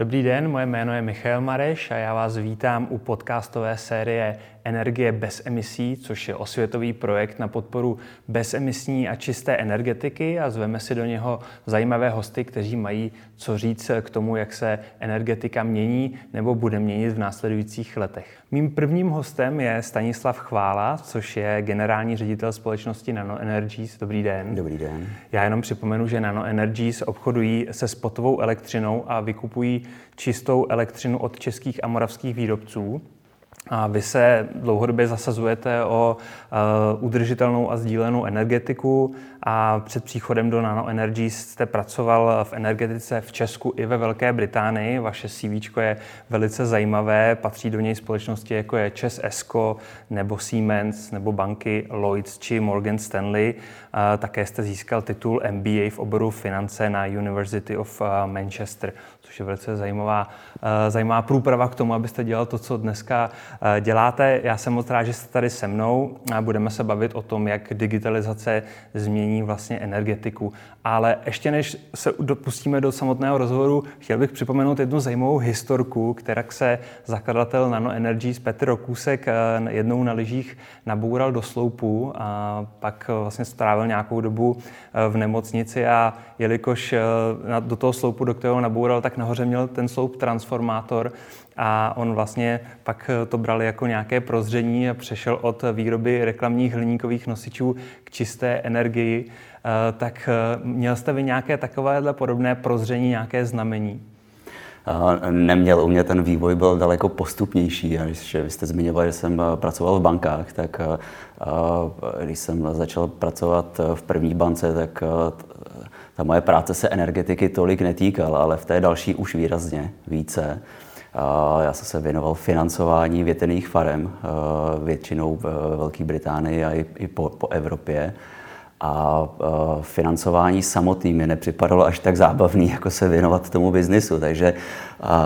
Dobrý den, moje jméno je Michal Mareš a já vás vítám u podcastové série Energie bez emisí, což je osvětový projekt na podporu bezemisní a čisté energetiky a zveme si do něho zajímavé hosty, kteří mají co říct k tomu, jak se energetika mění nebo bude měnit v následujících letech. Mým prvním hostem je Stanislav Chvála, což je generální ředitel společnosti Nano Energies. Dobrý den. Dobrý den. Já jenom připomenu, že Nano Energies obchodují se spotovou elektřinou a vykupují čistou elektřinu od českých a moravských výrobců. A vy se dlouhodobě zasazujete o uh, udržitelnou a sdílenou energetiku a před příchodem do Nano Energy jste pracoval v energetice v Česku i ve Velké Británii. Vaše CV je velice zajímavé, patří do něj společnosti jako je Čes Esco nebo Siemens nebo banky Lloyds či Morgan Stanley. Také jste získal titul MBA v oboru finance na University of uh, Manchester což je velice zajímavá, eh, zajímavá průprava k tomu, abyste dělal to, co dneska eh, děláte. Já jsem moc rád, že jste tady se mnou a budeme se bavit o tom, jak digitalizace změní vlastně energetiku. Ale ještě než se dopustíme do samotného rozhovoru, chtěl bych připomenout jednu zajímavou historku, která se zakladatel Nano Energies Petr Rokusek eh, jednou na lyžích naboural do sloupu a pak vlastně strávil nějakou dobu v nemocnici a jelikož do toho sloupu, do kterého naboural, tak nahoře měl ten sloup transformátor a on vlastně pak to bral jako nějaké prozření a přešel od výroby reklamních hliníkových nosičů k čisté energii. Eh, tak eh, měl jste vy nějaké takovéhle podobné prozření, nějaké znamení? Neměl u mě ten vývoj byl daleko postupnější. A když vy jste zmiňoval, že jsem eh, pracoval v bankách, tak když jsem začal pracovat v první bance, tak ta moje práce se energetiky tolik netýkala, ale v té další už výrazně více. Já jsem se věnoval financování větrných farem, většinou v Velké Británii a i po, po Evropě. A financování samotný mi nepřipadalo až tak zábavný, jako se věnovat tomu biznisu. Takže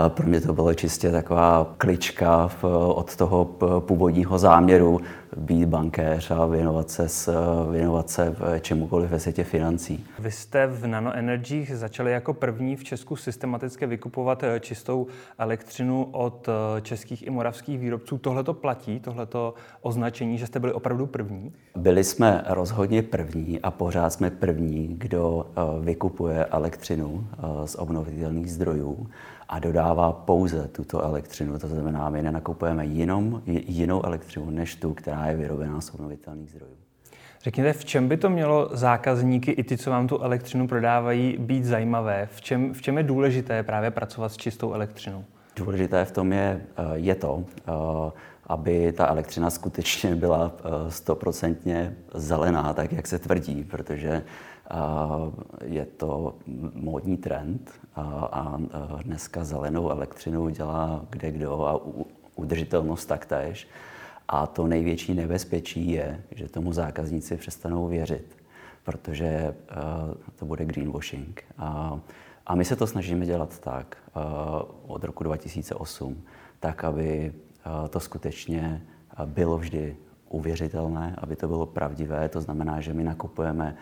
pro mě to bylo čistě taková klička od toho původního záměru být bankéř a věnovat se, s, věnovat se čemukoliv ve světě financí. Vy jste v Nano Energiích začali jako první v Česku systematicky vykupovat eh, čistou elektřinu od eh, českých i moravských výrobců. Tohle to platí, tohleto označení, že jste byli opravdu první? Byli jsme rozhodně první a pořád jsme první, kdo eh, vykupuje elektřinu z obnovitelných zdrojů a dodává pouze tuto elektřinu. To znamená, my nenakupujeme jenom jinou elektřinu než tu, která je vyrobená z obnovitelných zdrojů. Řekněte, v čem by to mělo zákazníky, i ty, co vám tu elektřinu prodávají, být zajímavé? V čem, v čem je důležité právě pracovat s čistou elektřinou? Důležité v tom je, eh, je to, eh, aby ta elektřina skutečně byla eh, stoprocentně zelená, tak jak se tvrdí, protože je to módní trend a dneska zelenou elektřinu dělá kde kdo a udržitelnost taktéž. A to největší nebezpečí je, že tomu zákazníci přestanou věřit, protože to bude greenwashing. A my se to snažíme dělat tak od roku 2008, tak, aby to skutečně bylo vždy uvěřitelné, aby to bylo pravdivé. To znamená, že my nakupujeme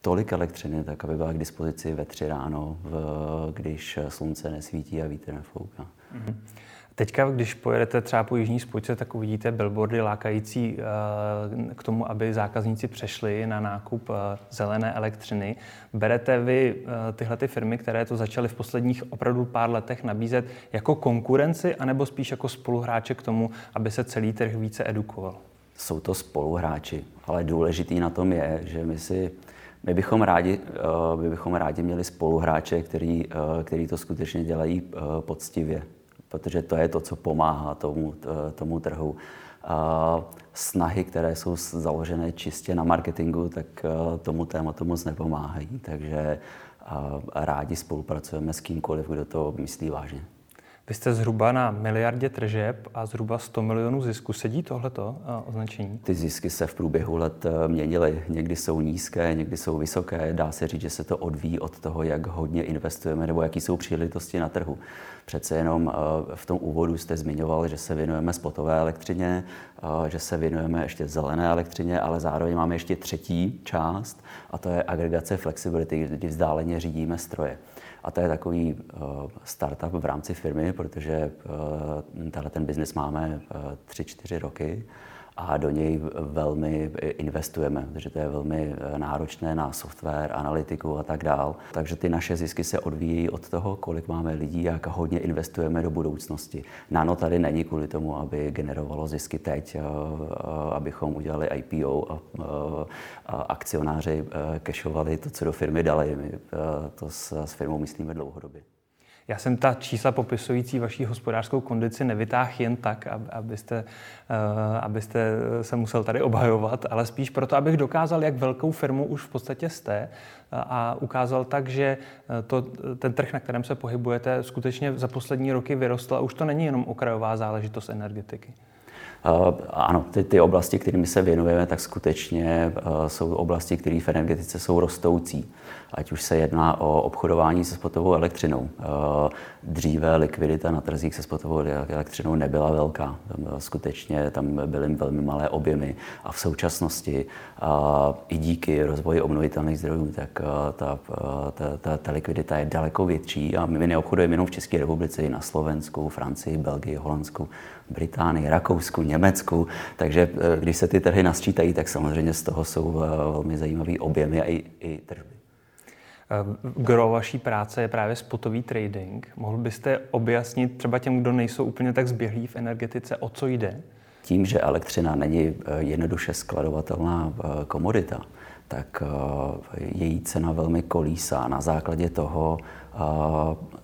tolik elektřiny, tak aby byla k dispozici ve tři ráno, v, když slunce nesvítí a vítr nefouká. Mm-hmm. Teďka, když pojedete třeba po jižní spojce, tak uvidíte billboardy lákající eh, k tomu, aby zákazníci přešli na nákup eh, zelené elektřiny. Berete vy eh, tyhle ty firmy, které to začaly v posledních opravdu pár letech nabízet jako konkurenci, anebo spíš jako spoluhráče k tomu, aby se celý trh více edukoval? Jsou to spoluhráči, ale důležitý na tom je, že my si my bychom rádi, my bychom rádi měli spoluhráče, který, který to skutečně dělají poctivě protože to je to, co pomáhá tomu, tomu trhu. Snahy, které jsou založené čistě na marketingu, tak eh, tomu tématu moc nepomáhají. Takže rádi spolupracujeme s kýmkoliv, kdo to myslí vážně. Vy jste zhruba na miliardě tržeb a zhruba 100 milionů zisku. Sedí tohleto eh, označení? Ty zisky se v průběhu let eh, měnily. Někdy jsou nízké, někdy jsou vysoké. Dá se říct, že se to odvíjí od toho, jak hodně investujeme nebo jaký jsou příležitosti na trhu. Přece jenom eh, v tom úvodu jste zmiňoval, že se věnujeme spotové elektřině, že se věnujeme ještě zelené elektřině, ale zároveň máme ještě třetí část a to je agregace flexibility, kdy vzdáleně řídíme stroje. A to je takový startup v rámci firmy, protože tenhle ten biznis máme 3-4 roky a do něj velmi investujeme, protože to je velmi eh, náročné na software, analytiku a tak dál. Takže ty naše zisky se odvíjí od toho, kolik máme lidí a jak hodně investujeme do budoucnosti. Nano tady není kvůli tomu, aby generovalo zisky teď, eh, eh, abychom udělali IPO a akcionáři kešovali to, co do firmy dali. My to s firmou myslíme dlouhodobě. Já jsem ta čísla popisující vaší hospodářskou kondici nevytáhl jen tak, abyste, eh, abyste se musel tady obhajovat, ale spíš proto, abych dokázal, jak velkou firmu už v podstatě jste a ukázal tak, že eh, to, ten trh, na kterém se pohybujete, skutečně za poslední roky vyrostl a už to není jenom okrajová záležitost energetiky. Uh, ano, ty, ty oblasti, kterými se věnujeme, tak skutečně uh, jsou oblasti, které v energetice jsou rostoucí ať už se jedná o obchodování se spotovou elektřinou. Eh, dříve likvidita na trzích se spotovou elektřinou nebyla velká. Skutečně tam byly velmi malé objemy a v současnosti i díky rozvoji obnovitelných zdrojů, tak eh, ta, eh, ta, ta, ta likvidita je daleko větší a my neobchodujeme jenom v České republice, i na Slovensku, Francii, Belgii, Holandsku, Británii, Rakousku, Německu. Takže když se ty trhy nasčítají, tak samozřejmě z toho jsou velmi zajímavé objemy a i, i tržby. Eh, gro vaší práce je právě spotový trading. Mohl byste objasnit třeba těm, kdo nejsou úplně tak zběhlí v energetice, o co jde? Tím, že elektřina není eh, jednoduše skladovatelná eh, komodita, tak její cena velmi kolísá na základě toho,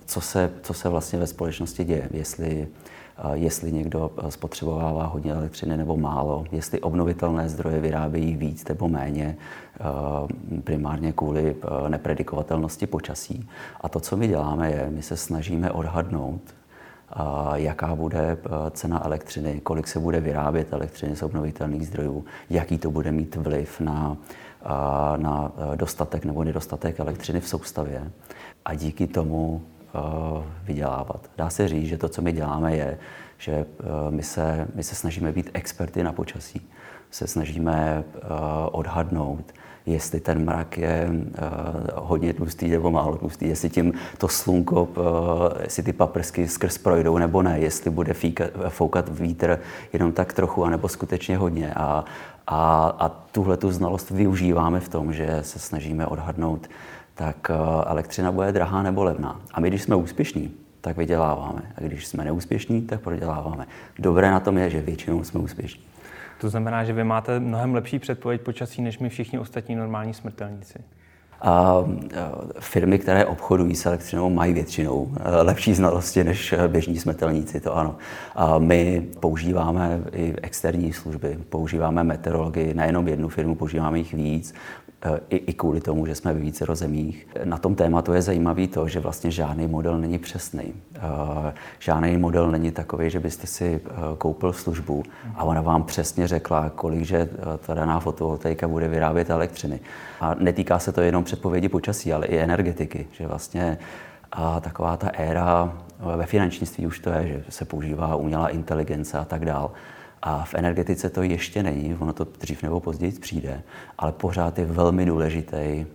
co se, co se vlastně ve společnosti děje. Jestli jestli někdo spotřebovává hodně elektřiny nebo málo, jestli obnovitelné zdroje vyrábějí víc nebo méně, primárně kvůli nepredikovatelnosti počasí. A to, co my děláme, je, my se snažíme odhadnout, jaká bude cena elektřiny, kolik se bude vyrábět elektřiny z obnovitelných zdrojů, jaký to bude mít vliv na, na dostatek nebo nedostatek elektřiny v soustavě. A díky tomu Eh, vydělávat. Dá se říct, že to, co my děláme, je, že eh, my se, my se snažíme být experty na počasí. Se snažíme eh, odhadnout, jestli ten mrak je hodně tlustý nebo málo tlustý, jestli tím to slunko, jestli ty paprsky skrz projdou nebo ne, jestli bude foukat vítr jenom tak trochu, anebo skutečně hodně. A, a, a tuhle tu znalost využíváme v tom, že se snažíme odhadnout, tak eh, elektřina bude drahá nebo levná. A my, když jsme úspěšní, tak vyděláváme. A když jsme neúspěšní, tak proděláváme. Dobré na tom je, že většinou jsme úspěšní. To znamená, že vy máte mnohem lepší předpověď počasí, než my všichni ostatní normální smrtelníci. A firmy, které obchodují s elektřinou, mají většinou eh, lepší znalosti než eh, běžní smrtelníci, to ano. A my používáme i externí služby, používáme meteorologii, nejenom jednu firmu, používáme jich víc, i, i kvůli tomu, že jsme ve více rozemích. Na tom tématu je zajímavý to, že vlastně žádný model není přesný. Žádný model není takový, že byste si koupil službu a ona vám přesně řekla, kolik že ta daná fotovoltaika bude vyrábět elektřiny. A netýká se to jenom předpovědi počasí, ale i energetiky, že vlastně a taková ta éra ve finančnictví už to je, že se používá umělá inteligence a tak dál. A v energetice to ještě není, ono to dřív nebo později přijde, ale pořád je velmi důležitý, eh,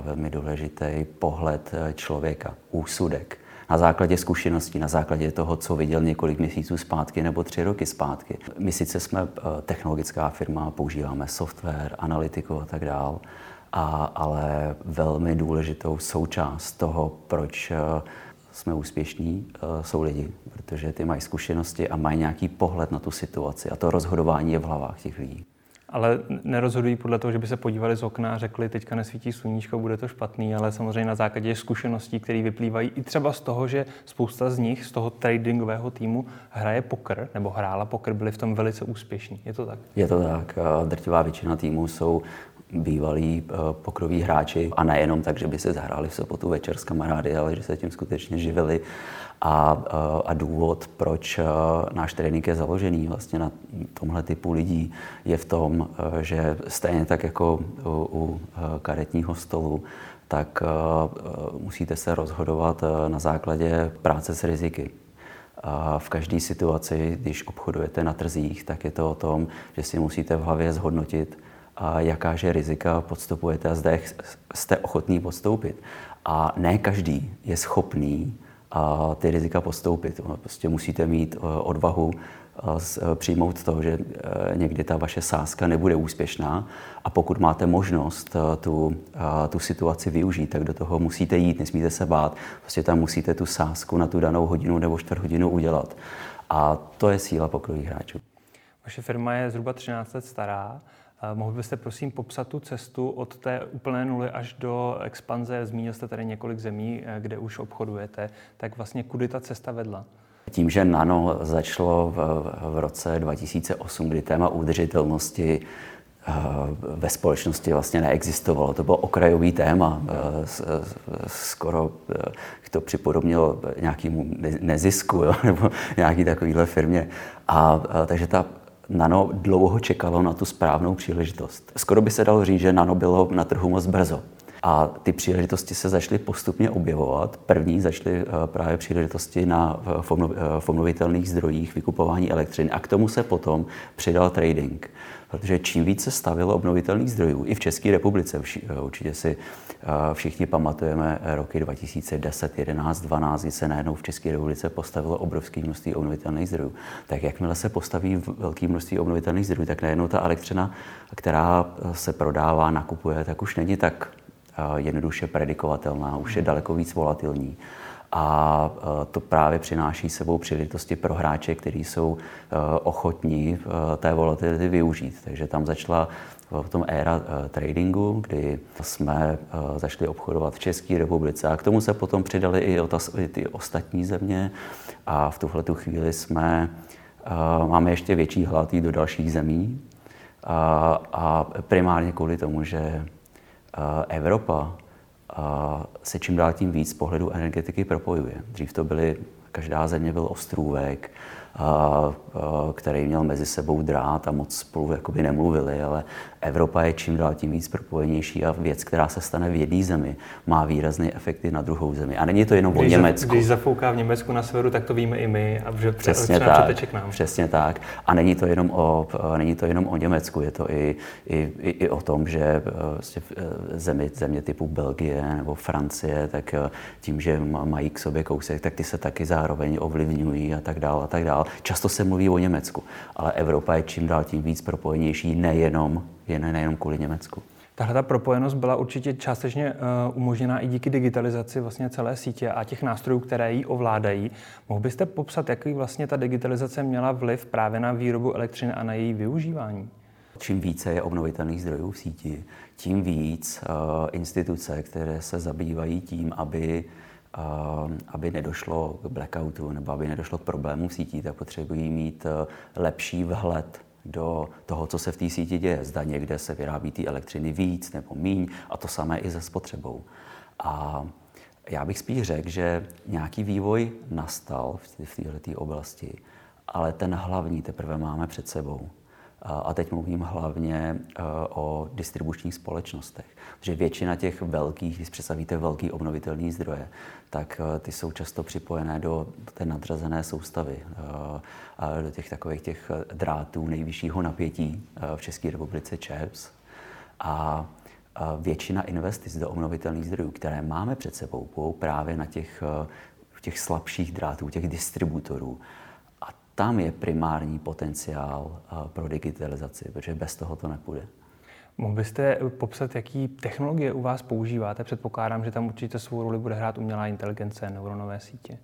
velmi důležitý pohled eh, člověka, úsudek. Na základě zkušeností, na základě toho, co viděl několik měsíců zpátky nebo tři roky zpátky. My sice jsme eh, technologická firma, používáme software, analytiku a tak dál, a, ale velmi důležitou součást toho, proč jsme úspěšní, eh, jsou lidi, protože ty mají zkušenosti a mají nějaký pohled na tu situaci a to rozhodování je v hlavách těch lidí. Ale nerozhodují podle toho, že by se podívali z okna a řekli, teďka nesvítí sluníčko, bude to špatný, ale samozřejmě na základě zkušeností, které vyplývají i třeba z toho, že spousta z nich, z toho tradingového týmu, hraje poker, nebo hrála poker, byli v tom velice úspěšní. Je to tak? Je to tak. Eh, drtivá většina týmů jsou bývalí eh, pokroví hráči a nejenom tak, že by se zahráli v sobotu večer s kamarády, ale že se tím skutečně živili. A, eh, a důvod, proč eh, náš trénink je založený vlastně na tomhle typu lidí, je v tom, že stejně tak jako u, u karetního stolu, tak musíte se rozhodovat na základě práce s riziky. A v každé situaci, když obchodujete na trzích, tak je to o tom, že si musíte v hlavě zhodnotit, a jakáže rizika podstupujete a zde jste ochotný podstoupit. A ne každý je schopný a ty rizika postoupit. Prostě musíte mít odvahu přijmout to, že někdy ta vaše sázka nebude úspěšná a pokud máte možnost tu, tu situaci využít, tak do toho musíte jít, nesmíte se bát. Prostě tam musíte tu sázku na tu danou hodinu nebo čtvrt hodinu udělat. A to je síla pokrových hráčů. Vaše firma je zhruba 13 let stará. Mohl byste prosím popsat tu cestu od té úplné nuly až do expanze? Zmínil jste tady několik zemí, eh, kde už obchodujete. Tak vlastně kudy ta cesta vedla? Tím, že Nano začalo v, v roce 2008, kdy téma udržitelnosti eh, ve společnosti vlastně neexistovalo. To bylo okrajový téma. Eh, skoro to připodobnilo nějakému nezisku jo? nebo nějaký takovýhle firmě. A, takže ta Nano dlouho čekalo na tu správnou příležitost. Skoro by se dalo říct, že Nano bylo na trhu moc brzo. A ty příležitosti se začaly postupně objevovat. První začaly eh, právě příležitosti na v obnovitelných zdrojích, vykupování elektřiny. A k tomu se potom přidal trading. Protože čím více stavilo obnovitelných zdrojů, i v České republice, eh, určitě si eh, všichni pamatujeme roky 2010, 11, 12, kdy se najednou v České republice postavilo obrovské množství obnovitelných zdrojů. Tak jakmile se postaví velké množství obnovitelných zdrojů, tak najednou ta elektřina, která se prodává, nakupuje, tak už není tak jednoduše predikovatelná, už je daleko víc volatilní. A to právě přináší sebou příležitosti pro hráče, kteří jsou ochotní té volatility využít. Takže tam začala v tom éra tradingu, kdy jsme začali obchodovat v České republice a k tomu se potom přidali i ty ostatní země a v tuhle tu chvíli jsme, máme ještě větší hlad do dalších zemí a, a primárně kvůli tomu, že Evropa se čím dál tím víc z pohledu energetiky propojuje. Dřív to byly, každá země byl ostrůvek, který měl mezi sebou drát a moc spolu jakoby nemluvili, ale Evropa je čím dál tím víc propojenější a věc, která se stane v jedné zemi, má výrazné efekty na druhou zemi. A není to jenom když o Německu. Když zafouká v Německu na severu, tak to víme i my a že přesně tak, nám. Přesně tak. A není to jenom o, není to jenom o Německu, je to i, i, i, i o tom, že vlastně země, země typu Belgie nebo Francie, tak eh, tím, že mají k sobě kousek, tak ty se taky zároveň ovlivňují a tak dále a tak dále. Často se mluví o Německu, ale Evropa je čím dál tím víc propojenější nejenom, jen nejenom kvůli Německu. Tahle ta propojenost byla určitě částečně uh, umožněná i díky digitalizaci vlastně celé sítě a těch nástrojů, které ji ovládají. Mohl byste popsat, jaký vlastně ta digitalizace měla vliv právě na výrobu elektřiny a na její využívání? Čím více je obnovitelných zdrojů v síti, tím víc uh, instituce, které se zabývají tím, aby aby nedošlo k blackoutu nebo aby nedošlo k problému v síti, tak potřebují mít eh, lepší vhled do toho, co se v té síti děje. Zda někde se vyrábí ty elektřiny víc nebo míň a to samé i se spotřebou. A já bych spíš řekl, že nějaký vývoj nastal v této oblasti, ale ten hlavní teprve máme před sebou. A teď mluvím hlavně eh, o distribučních společnostech. Protože většina těch velkých, když představíte velký obnovitelný zdroje, tak eh, ty jsou často připojené do té nadřazené soustavy, eh, do těch takových těch drátů nejvyššího napětí v České republice ČEPS. A většina investic do obnovitelných zdrojů, které máme před sebou, právě na těch, těch slabších drátů, těch distributorů, tam je primární potenciál eh, pro digitalizaci, protože bez toho to nepůjde. Mohl byste popsat, jaký technologie u vás používáte? Předpokládám, že tam určitě svou roli bude hrát umělá inteligence, neuronové sítě.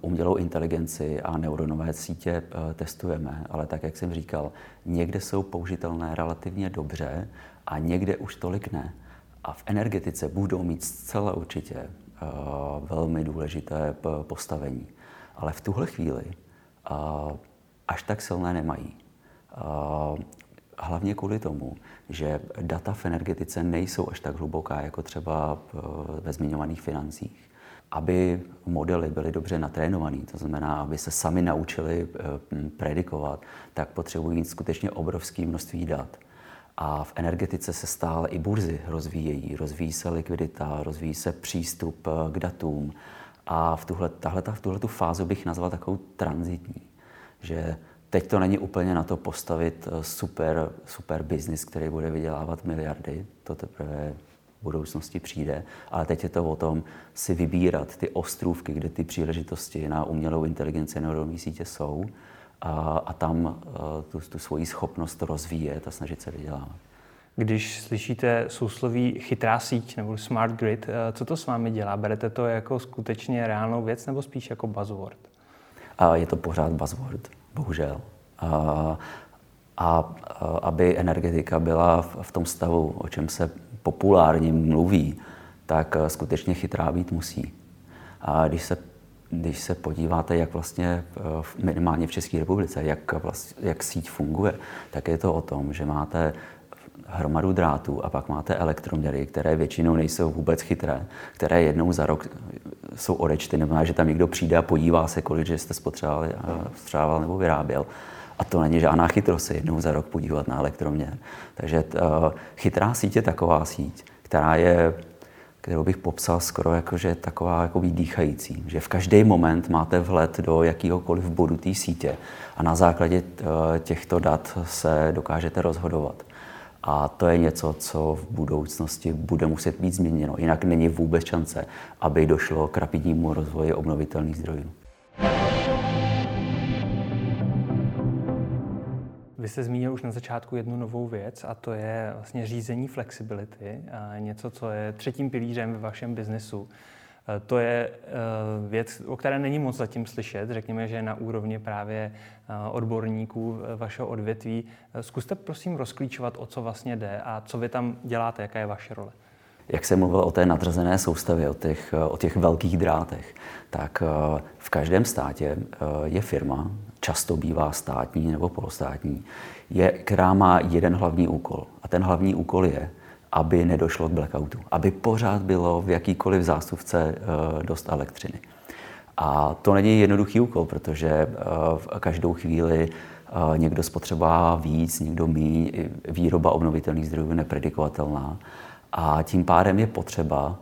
Umělou inteligenci a neuronové sítě eh, testujeme, ale tak, jak jsem říkal, někde jsou použitelné relativně dobře a někde už tolik ne. A v energetice budou mít zcela určitě velmi důležité postavení. Ale v tuhle chvíli až tak silné nemají. Hlavně kvůli tomu, že data v energetice nejsou až tak hluboká, jako třeba ve zmiňovaných financích. Aby modely byly dobře natrénované, to znamená, aby se sami naučili e, predikovat, tak potřebují skutečně obrovské množství dat. A v energetice se stále i burzy rozvíjejí. Rozvíjí se likvidita, rozvíjí se přístup e, k datům. A v tuhle, tahle, v tuhle tu fázu bych nazval takovou transitní že Teď to není úplně na to postavit super, super biznis, který bude vydělávat miliardy. To teprve v budoucnosti přijde. Ale teď je to o tom si vybírat ty ostrůvky, kde ty příležitosti na umělou inteligenci neuronové sítě jsou a, a tam tu, tu svoji schopnost rozvíjet a snažit se vydělávat. Když slyšíte sousloví chytrá síť nebo smart grid, eh, co to s vámi dělá? Berete to jako skutečně reálnou věc nebo spíš jako buzzword? A je to pořád buzzword, bohužel. A, a, a aby energetika byla v tom stavu, o čem se populárně mluví, tak eh, skutečně chytrá být musí. A když se, když se podíváte, jak vlastně eh, minimálně v České republice, jak, vlastně, jak síť funguje, tak je to o tom, že máte hromadu drátů a pak máte elektroměry, které většinou nejsou vůbec chytré, které jednou za rok jsou odečty, nebo že tam někdo přijde a podívá se, kolik že jste spotřeboval, nebo vyráběl. A to není žádná chytrost se jednou za rok podívat na elektroměr. Takže uh, chytrá síť je taková síť, která je kterou bych popsal skoro jako, že taková jako dýchající. Že v každý moment máte vhled do jakýhokoliv bodu té sítě a na základě těchto dat se dokážete rozhodovat. A to je něco, co v budoucnosti bude muset být změněno. Jinak není vůbec šance, aby došlo k rapidnímu rozvoji obnovitelných zdrojů. Vy jste zmínil už na začátku jednu novou věc a to je vlastně řízení flexibility, něco, co je třetím pilířem ve vašem biznesu. Eh, to je eh, věc, o které není moc zatím slyšet. Řekněme, že na úrovni právě eh, odborníků vašeho odvětví. Zkuste prosím rozklíčovat, o co vlastně jde a co vy tam děláte, jaká je vaše role. Jak jsem mluvil o té nadřazené soustavě, o těch, o těch velkých drátech, tak v každém státě je firma, často bývá státní nebo polostátní, je, která má jeden hlavní úkol. A ten hlavní úkol je aby nedošlo k blackoutu, aby pořád bylo v jakýkoliv zástupce eh, dost elektřiny. A to není jednoduchý úkol, protože eh, v každou chvíli eh, někdo spotřebá víc, někdo míň, výroba obnovitelných zdrojů je nepredikovatelná. A tím pádem je potřeba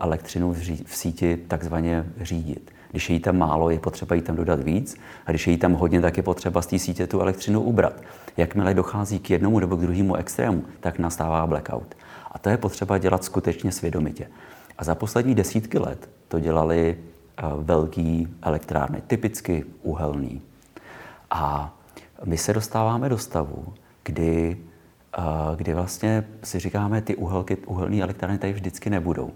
elektřinu v síti takzvaně řídit. Když je jí tam málo, je potřeba jí tam dodat víc, a když je jí tam hodně, tak je potřeba z té sítě tu elektřinu ubrat. Jakmile dochází k jednomu nebo k druhému extrému, tak nastává blackout. A to je potřeba dělat skutečně svědomitě. A za poslední desítky let to dělali eh, velký elektrárny, typicky uhelný. A my se dostáváme do stavu, kdy, eh, kdy vlastně si říkáme, ty uhelky, uhelné elektrárny tady vždycky nebudou.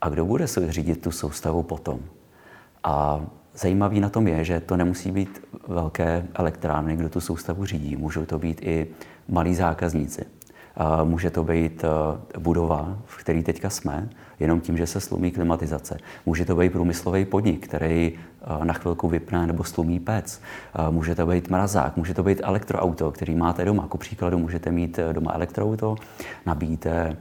A kdo bude řídit tu soustavu potom? A zajímavý na tom je, že to nemusí být velké elektrárny, kdo tu soustavu řídí. Můžou to být i malí zákazníci. Může to být eh, budova, v které teďka jsme, jenom tím, že se slumí klimatizace. Může to být průmyslový podnik, který eh, na chvilku vypne nebo slumí pec. Může to být mrazák, může to být elektroauto, který máte doma. Ku příkladu můžete mít eh, doma elektroauto, nabíjíte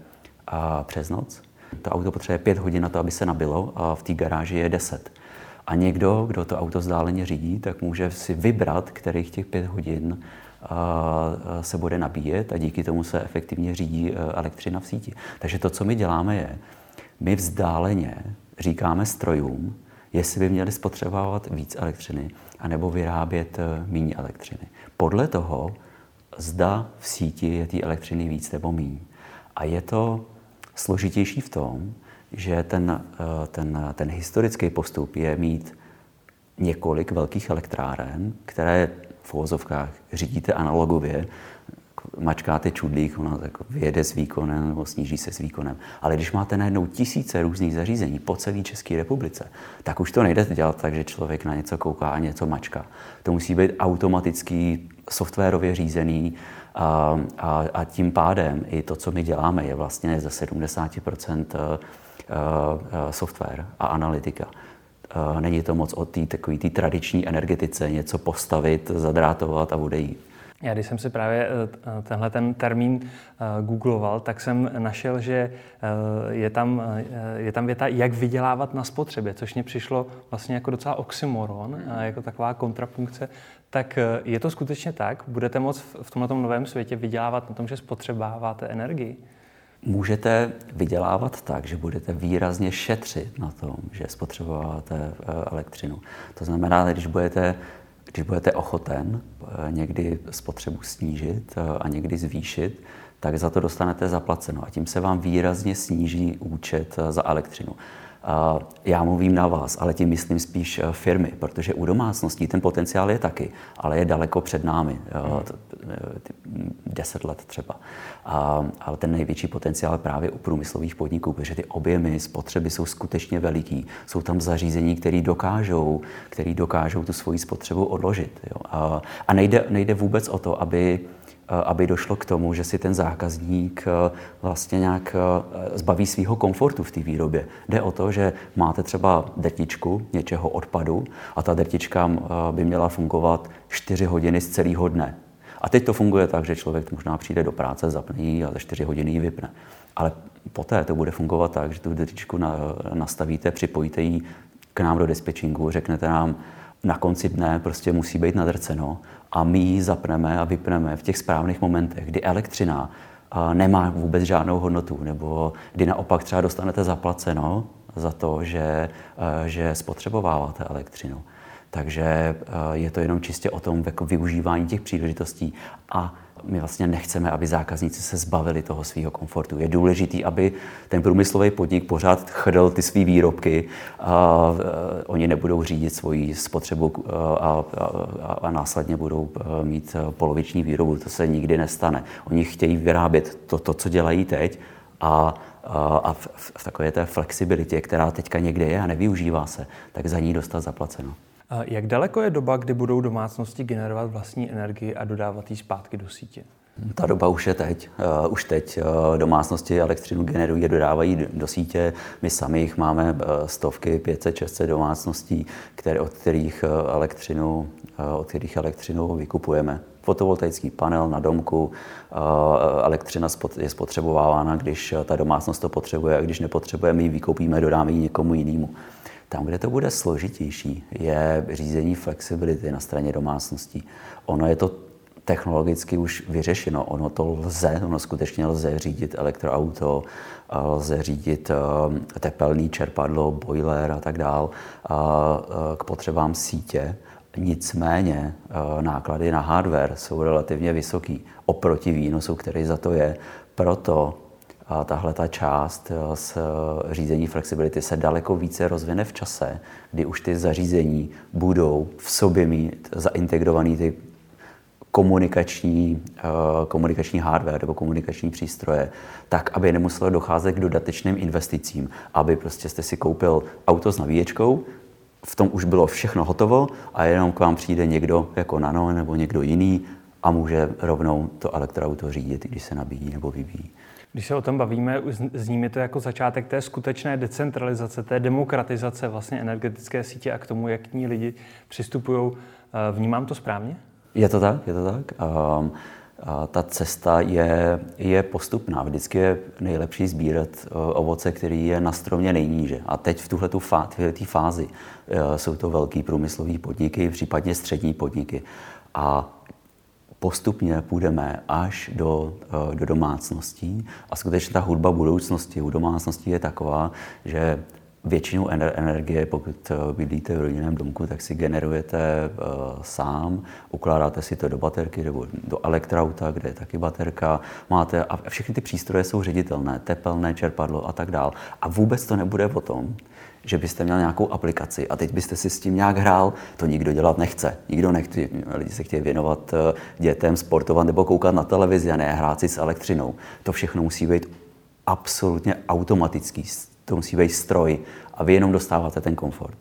přes noc. To auto potřebuje pět hodin na to, aby se nabilo a v té garáži je 10. A někdo, kdo to auto vzdáleně řídí, tak může si vybrat, kterých těch pět hodin se bude nabíjet a díky tomu se efektivně řídí e, elektřina v síti. Takže to, co my děláme, je, my vzdáleně říkáme strojům, jestli by měli spotřebovávat víc elektřiny, anebo vyrábět méně elektřiny. Podle toho, zda v síti je té elektřiny víc nebo méně. A je to složitější v tom, že ten, eh, ten, ten historický postup je mít několik velkých elektráren, které v uvozovkách řídíte analogově, mačkáte čudlík, ono jako vyjede s výkonem nebo sníží se s výkonem. Ale když máte najednou tisíce různých zařízení po celé České republice, tak už to nejde dělat tak, že člověk na něco kouká a něco mačká. To musí být automatický, softwarově řízený a, a, a tím pádem i to, co my děláme, je vlastně ze 70 Eh, eh, software a analytika. Eh, není to moc o té takové tý tradiční energetice, něco postavit, zadrátovat a odejít. Já když jsem si právě tenhle ten termín googloval, tak jsem našel, že je tam, je tam věta, jak vydělávat na spotřebě, což mě přišlo vlastně jako docela oxymoron, jako taková kontrapunkce. Tak je to skutečně tak? Budete moct v tomto novém světě vydělávat na tom, že spotřebáváte energii? Můžete vydělávat tak, že budete výrazně šetřit na tom, že spotřebováváte eh, elektřinu. To znamená, když budete když budete ochoten někdy spotřebu snížit a někdy zvýšit, tak za to dostanete zaplaceno a tím se vám výrazně sníží účet za elektřinu. Já mluvím na vás, ale tím myslím spíš eh, firmy, protože u domácností ten potenciál je taky, ale je daleko před námi, deset let třeba. Ale ten největší potenciál je právě u průmyslových podniků, protože ty objemy spotřeby jsou skutečně veliký. Jsou tam zařízení, které dokážou, který dokážou tu svoji spotřebu odložit. Jo. A nejde, nejde vůbec o to, aby Eh, aby došlo k tomu, že si ten zákazník eh, vlastně nějak eh, zbaví svého komfortu v té výrobě. Jde o to, že máte třeba detičku něčeho odpadu a ta detička by měla fungovat 4 hodiny z celého dne. A teď to funguje tak, že člověk možná přijde do práce, zapne ji a za 4 hodiny ji vypne. Ale poté to bude fungovat tak, že tu detičku nastavíte, připojíte ji k nám do dispečingu, řeknete nám, na konci dne prostě musí být nadrceno a my ji zapneme a vypneme v těch správných momentech, kdy elektřina nemá vůbec žádnou hodnotu, nebo kdy naopak třeba dostanete zaplaceno za to, že, že spotřebováváte elektřinu. Takže je to jenom čistě o tom jako využívání těch příležitostí a my vlastně nechceme, aby zákazníci se zbavili toho svého komfortu. Je důležité, aby ten průmyslový podnik pořád chrl ty své výrobky a, oni nebudou řídit svoji spotřebu a, a, a, následně budou mít poloviční výrobu. To se nikdy nestane. Oni chtějí vyrábět to, to co dělají teď a a v, v takové té flexibilitě, která teďka někde je a nevyužívá se, tak za ní dostat zaplaceno. Jak daleko je doba, kdy budou domácnosti generovat vlastní energii a dodávat ji zpátky do sítě? Ta doba už je teď. Uh, už teď uh, domácnosti elektřinu generují a dodávají do sítě. My sami jich máme uh, stovky, 500, 600 domácností, které, od, kterých elektřinu, od kterých elektřinu vykupujeme. Fotovoltaický panel na domku, elektřina je spotřebovávána, když ta domácnost to potřebuje a když nepotřebuje, my ji vykoupíme, dodáme ji někomu jinému. Tam, kde to bude složitější, je řízení flexibility na straně domácností. Ono je to technologicky už vyřešeno. Ono to lze, ono skutečně lze řídit elektroauto, lze řídit eh, tepelný čerpadlo, boiler a tak dál eh, k potřebám sítě. Nicméně eh, náklady na hardware jsou relativně vysoký oproti výnosu, který za to je. Proto a tahle ta část eh, eh, řízení flexibility se daleko více rozvine v čase, kdy už ty zařízení budou v sobě mít zaintegrovaný ty komunikační, eh, komunikační hardware nebo komunikační přístroje, tak, aby nemuselo docházet k dodatečným investicím, aby prostě jste si koupil auto s navíječkou, v tom už bylo všechno hotovo a jenom k vám přijde někdo jako Nano nebo někdo jiný a může rovnou to elektroauto řídit, když se nabíjí nebo vybíjí. Když se o tom bavíme, zní to jako začátek té skutečné decentralizace, té demokratizace vlastně energetické sítě a k tomu, jak k ní lidi přistupují. Eh, vnímám to správně? Je to tak, je to tak. Um, a ta cesta je, je postupná. Vždycky je nejlepší sbírat uh, ovoce, který je na stromě nejníže. A teď v tuhle fázi uh, jsou to velký průmyslové podniky, případně střední podniky. A postupně půjdeme až do, eh, do domácností. A skutečně ta hudba budoucnosti u domácností je taková, že většinu energie, pokud eh, bydlíte v rodinném domku, tak si generujete uh, sám, ukládáte si to do baterky nebo do elektrauta, kde je taky baterka, máte a všechny ty přístroje jsou ředitelné, tepelné čerpadlo a tak dál. A vůbec to nebude o tom, že byste měl nějakou aplikaci a teď byste si s tím nějak hrál, to nikdo dělat nechce. Nikdo nechce, lidi se chtějí věnovat eh, dětem, sportovat nebo koukat na televizi a ne hrát si s elektřinou. To všechno musí být absolutně automatický, to musí být stroj a vy jenom dostáváte ten komfort.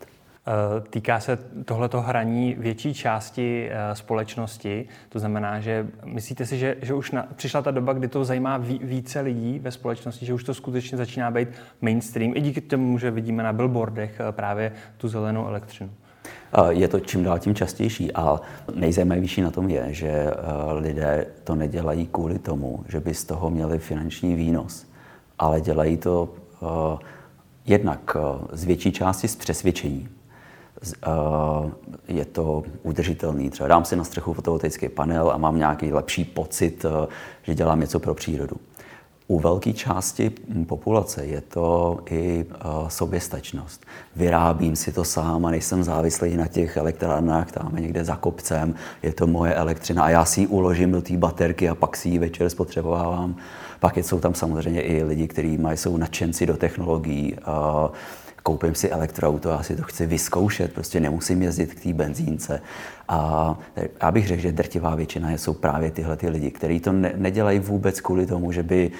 Eh, týká se tohleto hraní větší části eh, společnosti, to znamená, že myslíte si, že, že už na, přišla ta doba, kdy to zajímá více lidí ve společnosti, že už to skutečně začíná být mainstream, i díky tomu, že vidíme na billboardech eh, právě tu zelenou elektřinu? Je to čím dál tím častější a nejzajímavější na tom je, že lidé to nedělají kvůli tomu, že by z toho měli finanční výnos, ale dělají to jednak z větší části z přesvědčení, je to udržitelný. Třeba dám si na střechu fotovoltaický panel a mám nějaký lepší pocit, že dělám něco pro přírodu. U velké části populace je to i soběstačnost. Vyrábím si to sám a nejsem závislý na těch elektrárnách tam někde za kopcem. Je to moje elektřina a já si ji uložím do té baterky a pak si ji večer spotřebovávám. Pak jsou tam samozřejmě i lidi, kteří jsou nadšenci do technologií koupím si elektroauto, já si to chci vyzkoušet, prostě nemusím jezdit k té benzínce. A já bych řekl, že drtivá většina jsou právě tyhle ty lidi, kteří to ne, nedělají vůbec kvůli tomu, že by,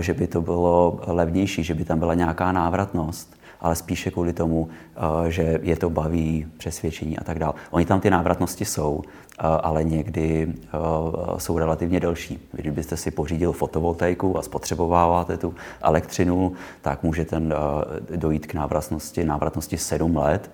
že by to bylo levnější, že by tam byla nějaká návratnost ale spíše kvůli tomu, eh, že je to baví, přesvědčení a tak dále. Oni tam ty návratnosti jsou, eh, ale někdy eh, jsou relativně delší. Kdybyste si pořídil fotovoltaiku a spotřebováváte tu elektřinu, tak můžete dojít k návratnosti, návratnosti 7 let,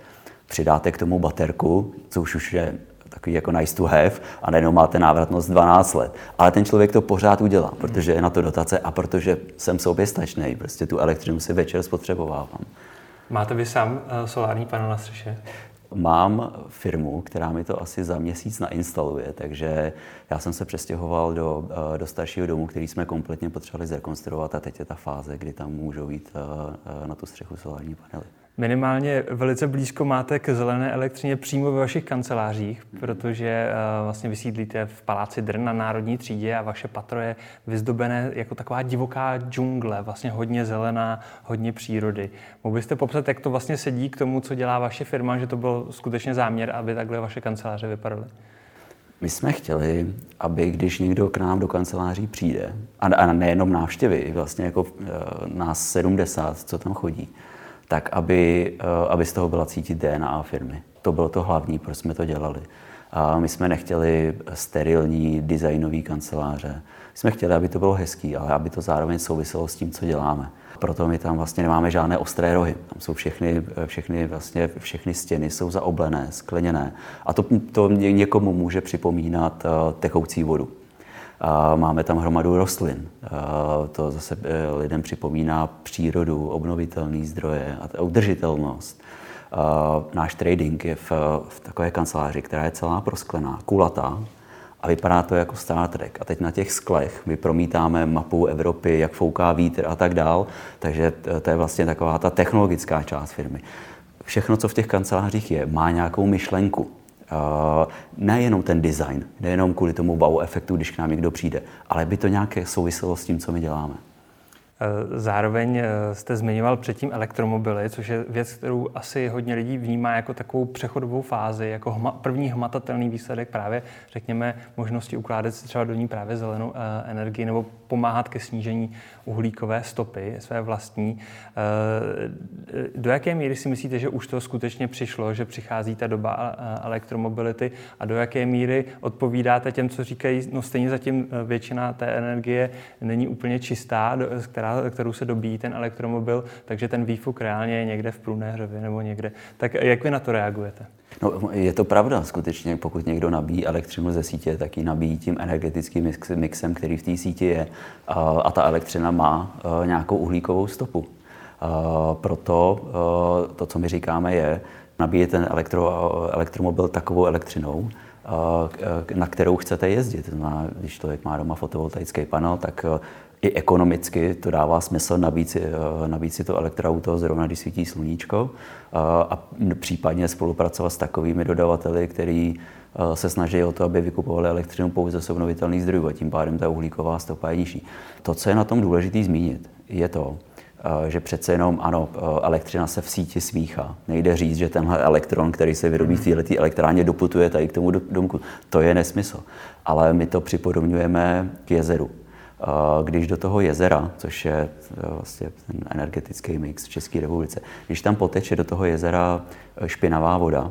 přidáte k tomu baterku, což už je takový jako nice to have a najednou máte návratnost 12 let. Ale ten člověk to pořád udělá, protože je na to dotace a protože jsem soběstačný, prostě tu elektřinu si večer spotřebovávám. Máte vy sám eh, solární panel na střeše? Mám firmu, která mi to asi za měsíc nainstaluje, takže já jsem se přestěhoval do, eh, do staršího domu, který jsme kompletně potřebovali zrekonstruovat a teď je ta fáze, kdy tam můžou jít eh, na tu střechu solární panely. Minimálně velice blízko máte k zelené elektřině přímo ve vašich kancelářích, protože uh, vlastně vysídlíte v paláci Drn na Národní třídě a vaše patro je vyzdobené jako taková divoká džungle, vlastně hodně zelená, hodně přírody. Mohl byste popsat, jak to vlastně sedí k tomu, co dělá vaše firma, že to byl skutečně záměr, aby takhle vaše kanceláře vypadaly? My jsme chtěli, aby když někdo k nám do kanceláří přijde, a nejenom návštěvy, vlastně jako uh, nás 70, co tam chodí, tak aby, eh, aby z toho byla cítit DNA firmy. To bylo to hlavní, proč jsme to dělali. A my jsme nechtěli sterilní designový kanceláře. My jsme chtěli, aby to bylo hezký, ale aby to zároveň souviselo s tím, co děláme. Proto my tam vlastně nemáme žádné ostré rohy. Tam jsou všechny, všechny, vlastně všechny stěny jsou zaoblené, skleněné. A to, to někomu může připomínat uh, tekoucí vodu. Máme tam hromadu rostlin. To zase eh, lidem připomíná přírodu, obnovitelné zdroje a udržitelnost. Náš trading je v, v takové kanceláři, která je celá prosklená, kulatá, a vypadá to jako Star Trek. A teď na těch sklech my promítáme mapu Evropy, jak fouká vítr a tak dál. Takže to je vlastně taková ta technologická část firmy. Všechno, co v těch kancelářích je, má nějakou myšlenku. Nejenom ten design, nejenom kvůli tomu wow efektu, když k nám někdo přijde, ale by to nějaké souviselo s tím, co my děláme. Eh, zároveň eh, jste zmiňoval předtím elektromobily, což je věc, kterou asi hodně lidí vnímá jako takovou přechodovou fázi, jako hma, první hmatatelný výsledek právě, řekněme, možnosti ukládat si třeba do ní právě zelenou uh, energii nebo pomáhat ke snížení uhlíkové stopy své vlastní. Do jaké míry si myslíte, že už to skutečně přišlo, že přichází ta doba elektromobility a do jaké míry odpovídáte těm, co říkají, no stejně zatím většina té energie není úplně čistá, která kterou se dobíjí ten elektromobil, takže ten výfuk reálně je někde v Průnéřově nebo někde. Tak jak vy na to reagujete? No, je to pravda, skutečně, pokud někdo nabíjí elektřinu ze sítě, tak ji nabíjí tím energetickým mixem, který v té síti je a ta elektřina má nějakou uhlíkovou stopu. Proto to, co my říkáme, je, nabíjet ten elektro, elektromobil takovou elektřinou, na kterou chcete jezdit. Když člověk má doma fotovoltaický panel, tak i ekonomicky to dává smysl si, eh, nabít si to elektroauto zrovna, když svítí sluníčko eh, a případně spolupracovat s takovými dodavateli, který eh, se snaží o to, aby vykupovali elektřinu pouze z obnovitelných zdrojů a tím pádem ta uhlíková stopa je nižší. To, co je na tom důležité zmínit, je to, že přece jenom, ano, elektřina se v síti smíchá. Nejde říct, že tenhle elektron, který se vyrobí v této elektrárně, doputuje tady k tomu domku. To je nesmysl. Ale my to připodobňujeme k jezeru. Když do toho jezera, což je eh, vlastně ten energetický mix v České republice, když tam poteče do toho jezera eh, špinavá voda,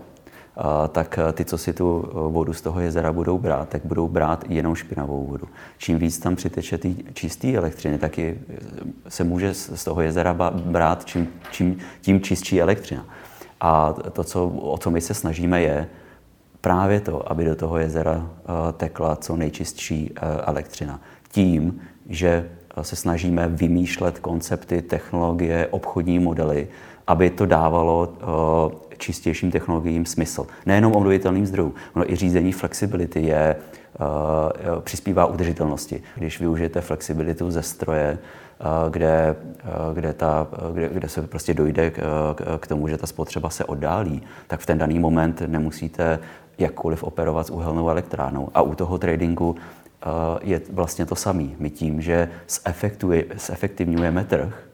tak eh, ty, co si tu vodu z toho jezera budou brát, tak budou brát jenom špinavou vodu. Čím víc tam přiteče ty čisté elektřiny, tak se může z toho jezera brát čím, čím, tím čistší elektřina. A to, co, o co my se snažíme, je právě to, aby do toho jezera tekla co nejčistší elektřina tím, že se snažíme vymýšlet koncepty, technologie, obchodní modely, aby to dávalo čistějším technologiím smysl. Nejenom obnovitelným zdrojům, ono i řízení flexibility je, uh, přispívá udržitelnosti. Když využijete flexibilitu ze stroje, uh, kde, kde, ta, kde, kde se prostě dojde k, k tomu, že ta spotřeba se oddálí, tak v ten daný moment nemusíte jakkoliv operovat s uhelnou elektrárnou. A u toho tradingu je vlastně to samé. My tím, že zefektivňujeme trh,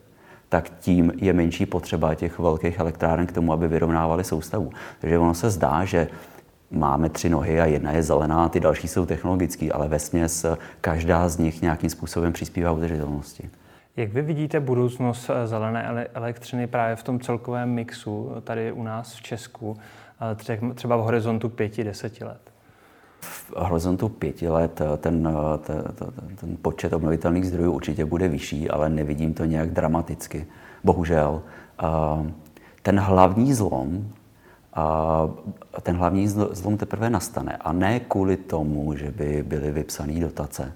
tak tím je menší potřeba těch velkých elektráren k tomu, aby vyrovnávali soustavu. Takže ono se zdá, že máme tři nohy a jedna je zelená, ty další jsou technologické, ale ve směs každá z nich nějakým způsobem přispívá udržitelnosti. Jak vy vidíte budoucnost zelené elektřiny právě v tom celkovém mixu tady u nás v Česku, třeba v horizontu pěti, deseti let? V horizontu pěti let ten, ten, ten, ten počet obnovitelných zdrojů určitě bude vyšší, ale nevidím to nějak dramaticky. Bohužel. Ten hlavní zlom, ten hlavní zlom teprve nastane. A ne kvůli tomu, že by byly vypsané dotace.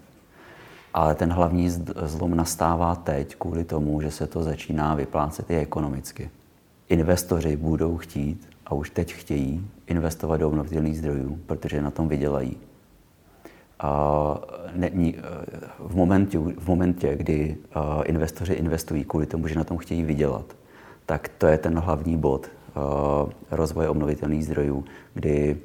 Ale ten hlavní zlom nastává teď kvůli tomu, že se to začíná vyplácet i ekonomicky. Investoři budou chtít a už teď chtějí investovat do obnovitelných zdrojů, protože na tom vydělají. A ne, v, momentě, v momentě, kdy investoři investují kvůli tomu, že na tom chtějí vydělat, tak to je ten hlavní bod rozvoje obnovitelných zdrojů, kdy,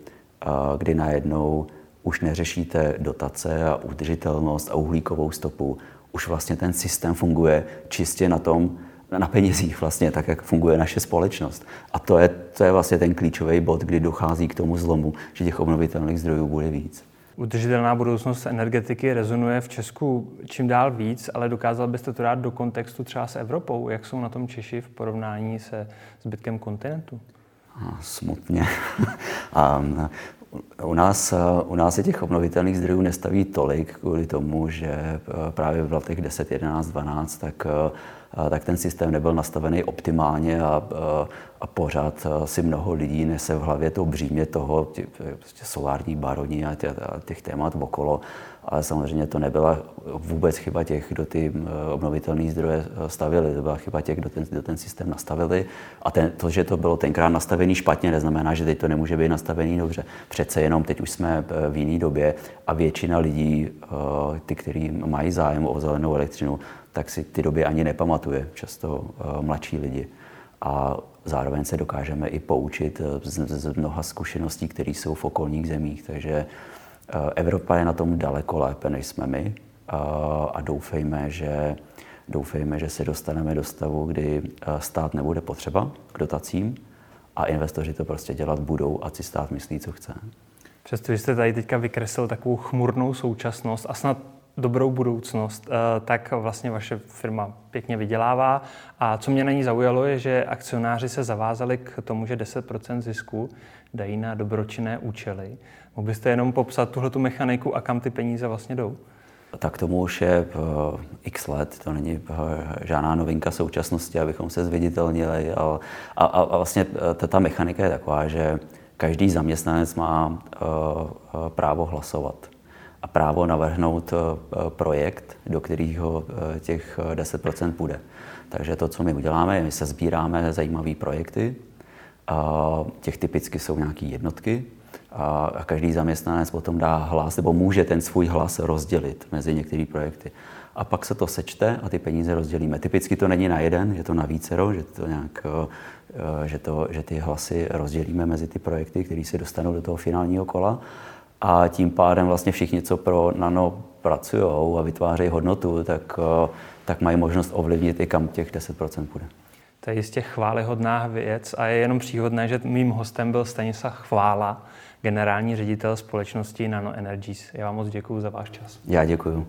kdy najednou už neřešíte dotace a udržitelnost a uhlíkovou stopu. Už vlastně ten systém funguje čistě na tom, na penězích vlastně, tak jak funguje naše společnost. A to je, to je vlastně ten klíčový bod, kdy dochází k tomu zlomu, že těch obnovitelných zdrojů bude víc. Udržitelná budoucnost energetiky rezonuje v Česku čím dál víc, ale dokázal byste to dát do kontextu třeba s Evropou? Jak jsou na tom Češi v porovnání se zbytkem kontinentu? Smutně. a u nás, u nás se těch obnovitelných zdrojů nestaví tolik kvůli tomu, že právě v letech 10, 11, 12 tak tak ten systém nebyl nastavený optimálně a, a pořád si mnoho lidí nese v hlavě to břímě toho, tě, prostě solární baroni a, tě, a těch témat okolo. Ale samozřejmě to nebyla vůbec chyba těch, kdo ty obnovitelné zdroje stavili, to byla chyba těch, kdo ten, kdo ten systém nastavili. A ten, to, že to bylo tenkrát nastavený špatně, neznamená, že teď to nemůže být nastavený dobře. Přece jenom teď už jsme v jiné době a většina lidí, ty, kteří mají zájem o zelenou elektřinu, tak si ty doby ani nepamatuje často eh, mladší lidi. A zároveň se dokážeme i poučit eh, z, z mnoha zkušeností, které jsou v okolních zemích. Takže eh, Evropa je na tom daleko lépe, než jsme my. A doufejme, že, doufejme, že se dostaneme do stavu, kdy stát nebude potřeba k dotacím a investoři to prostě dělat budou, ať si stát myslí, co chce. Přestože jste tady teďka vykreslil takovou chmurnou současnost a snad dobrou budoucnost, eh, tak vlastně vaše firma pěkně vydělává. A co mě na ní zaujalo, je, že akcionáři se zavázali k tomu, že 10% zisku dají na dobročinné účely. Mohl byste jenom popsat tuhle mechaniku a kam ty peníze vlastně jdou? Tak tomu už je uh, x let, to není uh, žádná novinka současnosti, abychom se zviditelnili. A, a, a vlastně ta, ta mechanika je taková, že každý zaměstnanec má právo hlasovat a právo navrhnout eh, projekt, do kterého eh, těch 10% bude. Takže to, co my uděláme, my se sbíráme zajímavé projekty. Těch typicky jsou nějaké jednotky a každý zaměstnanec potom dá hlas, nebo může ten svůj hlas rozdělit mezi některé projekty. A pak se to sečte a ty peníze rozdělíme. Typicky to není na jeden, je to na vícero, že, to nějak, eh, že, to, že ty hlasy rozdělíme mezi ty projekty, které se dostanou do toho finálního kola a tím pádem vlastně všichni, co pro nano pracují a vytvářejí hodnotu, tak, eh, tak mají možnost ovlivnit i kam těch 10% půjde. To je jistě chválihodná věc a je jenom příhodné, že mým hostem byl Stanislav Chvála, generální ředitel společnosti Nano Energies. Já vám moc děkuji za váš čas. Já děkuji.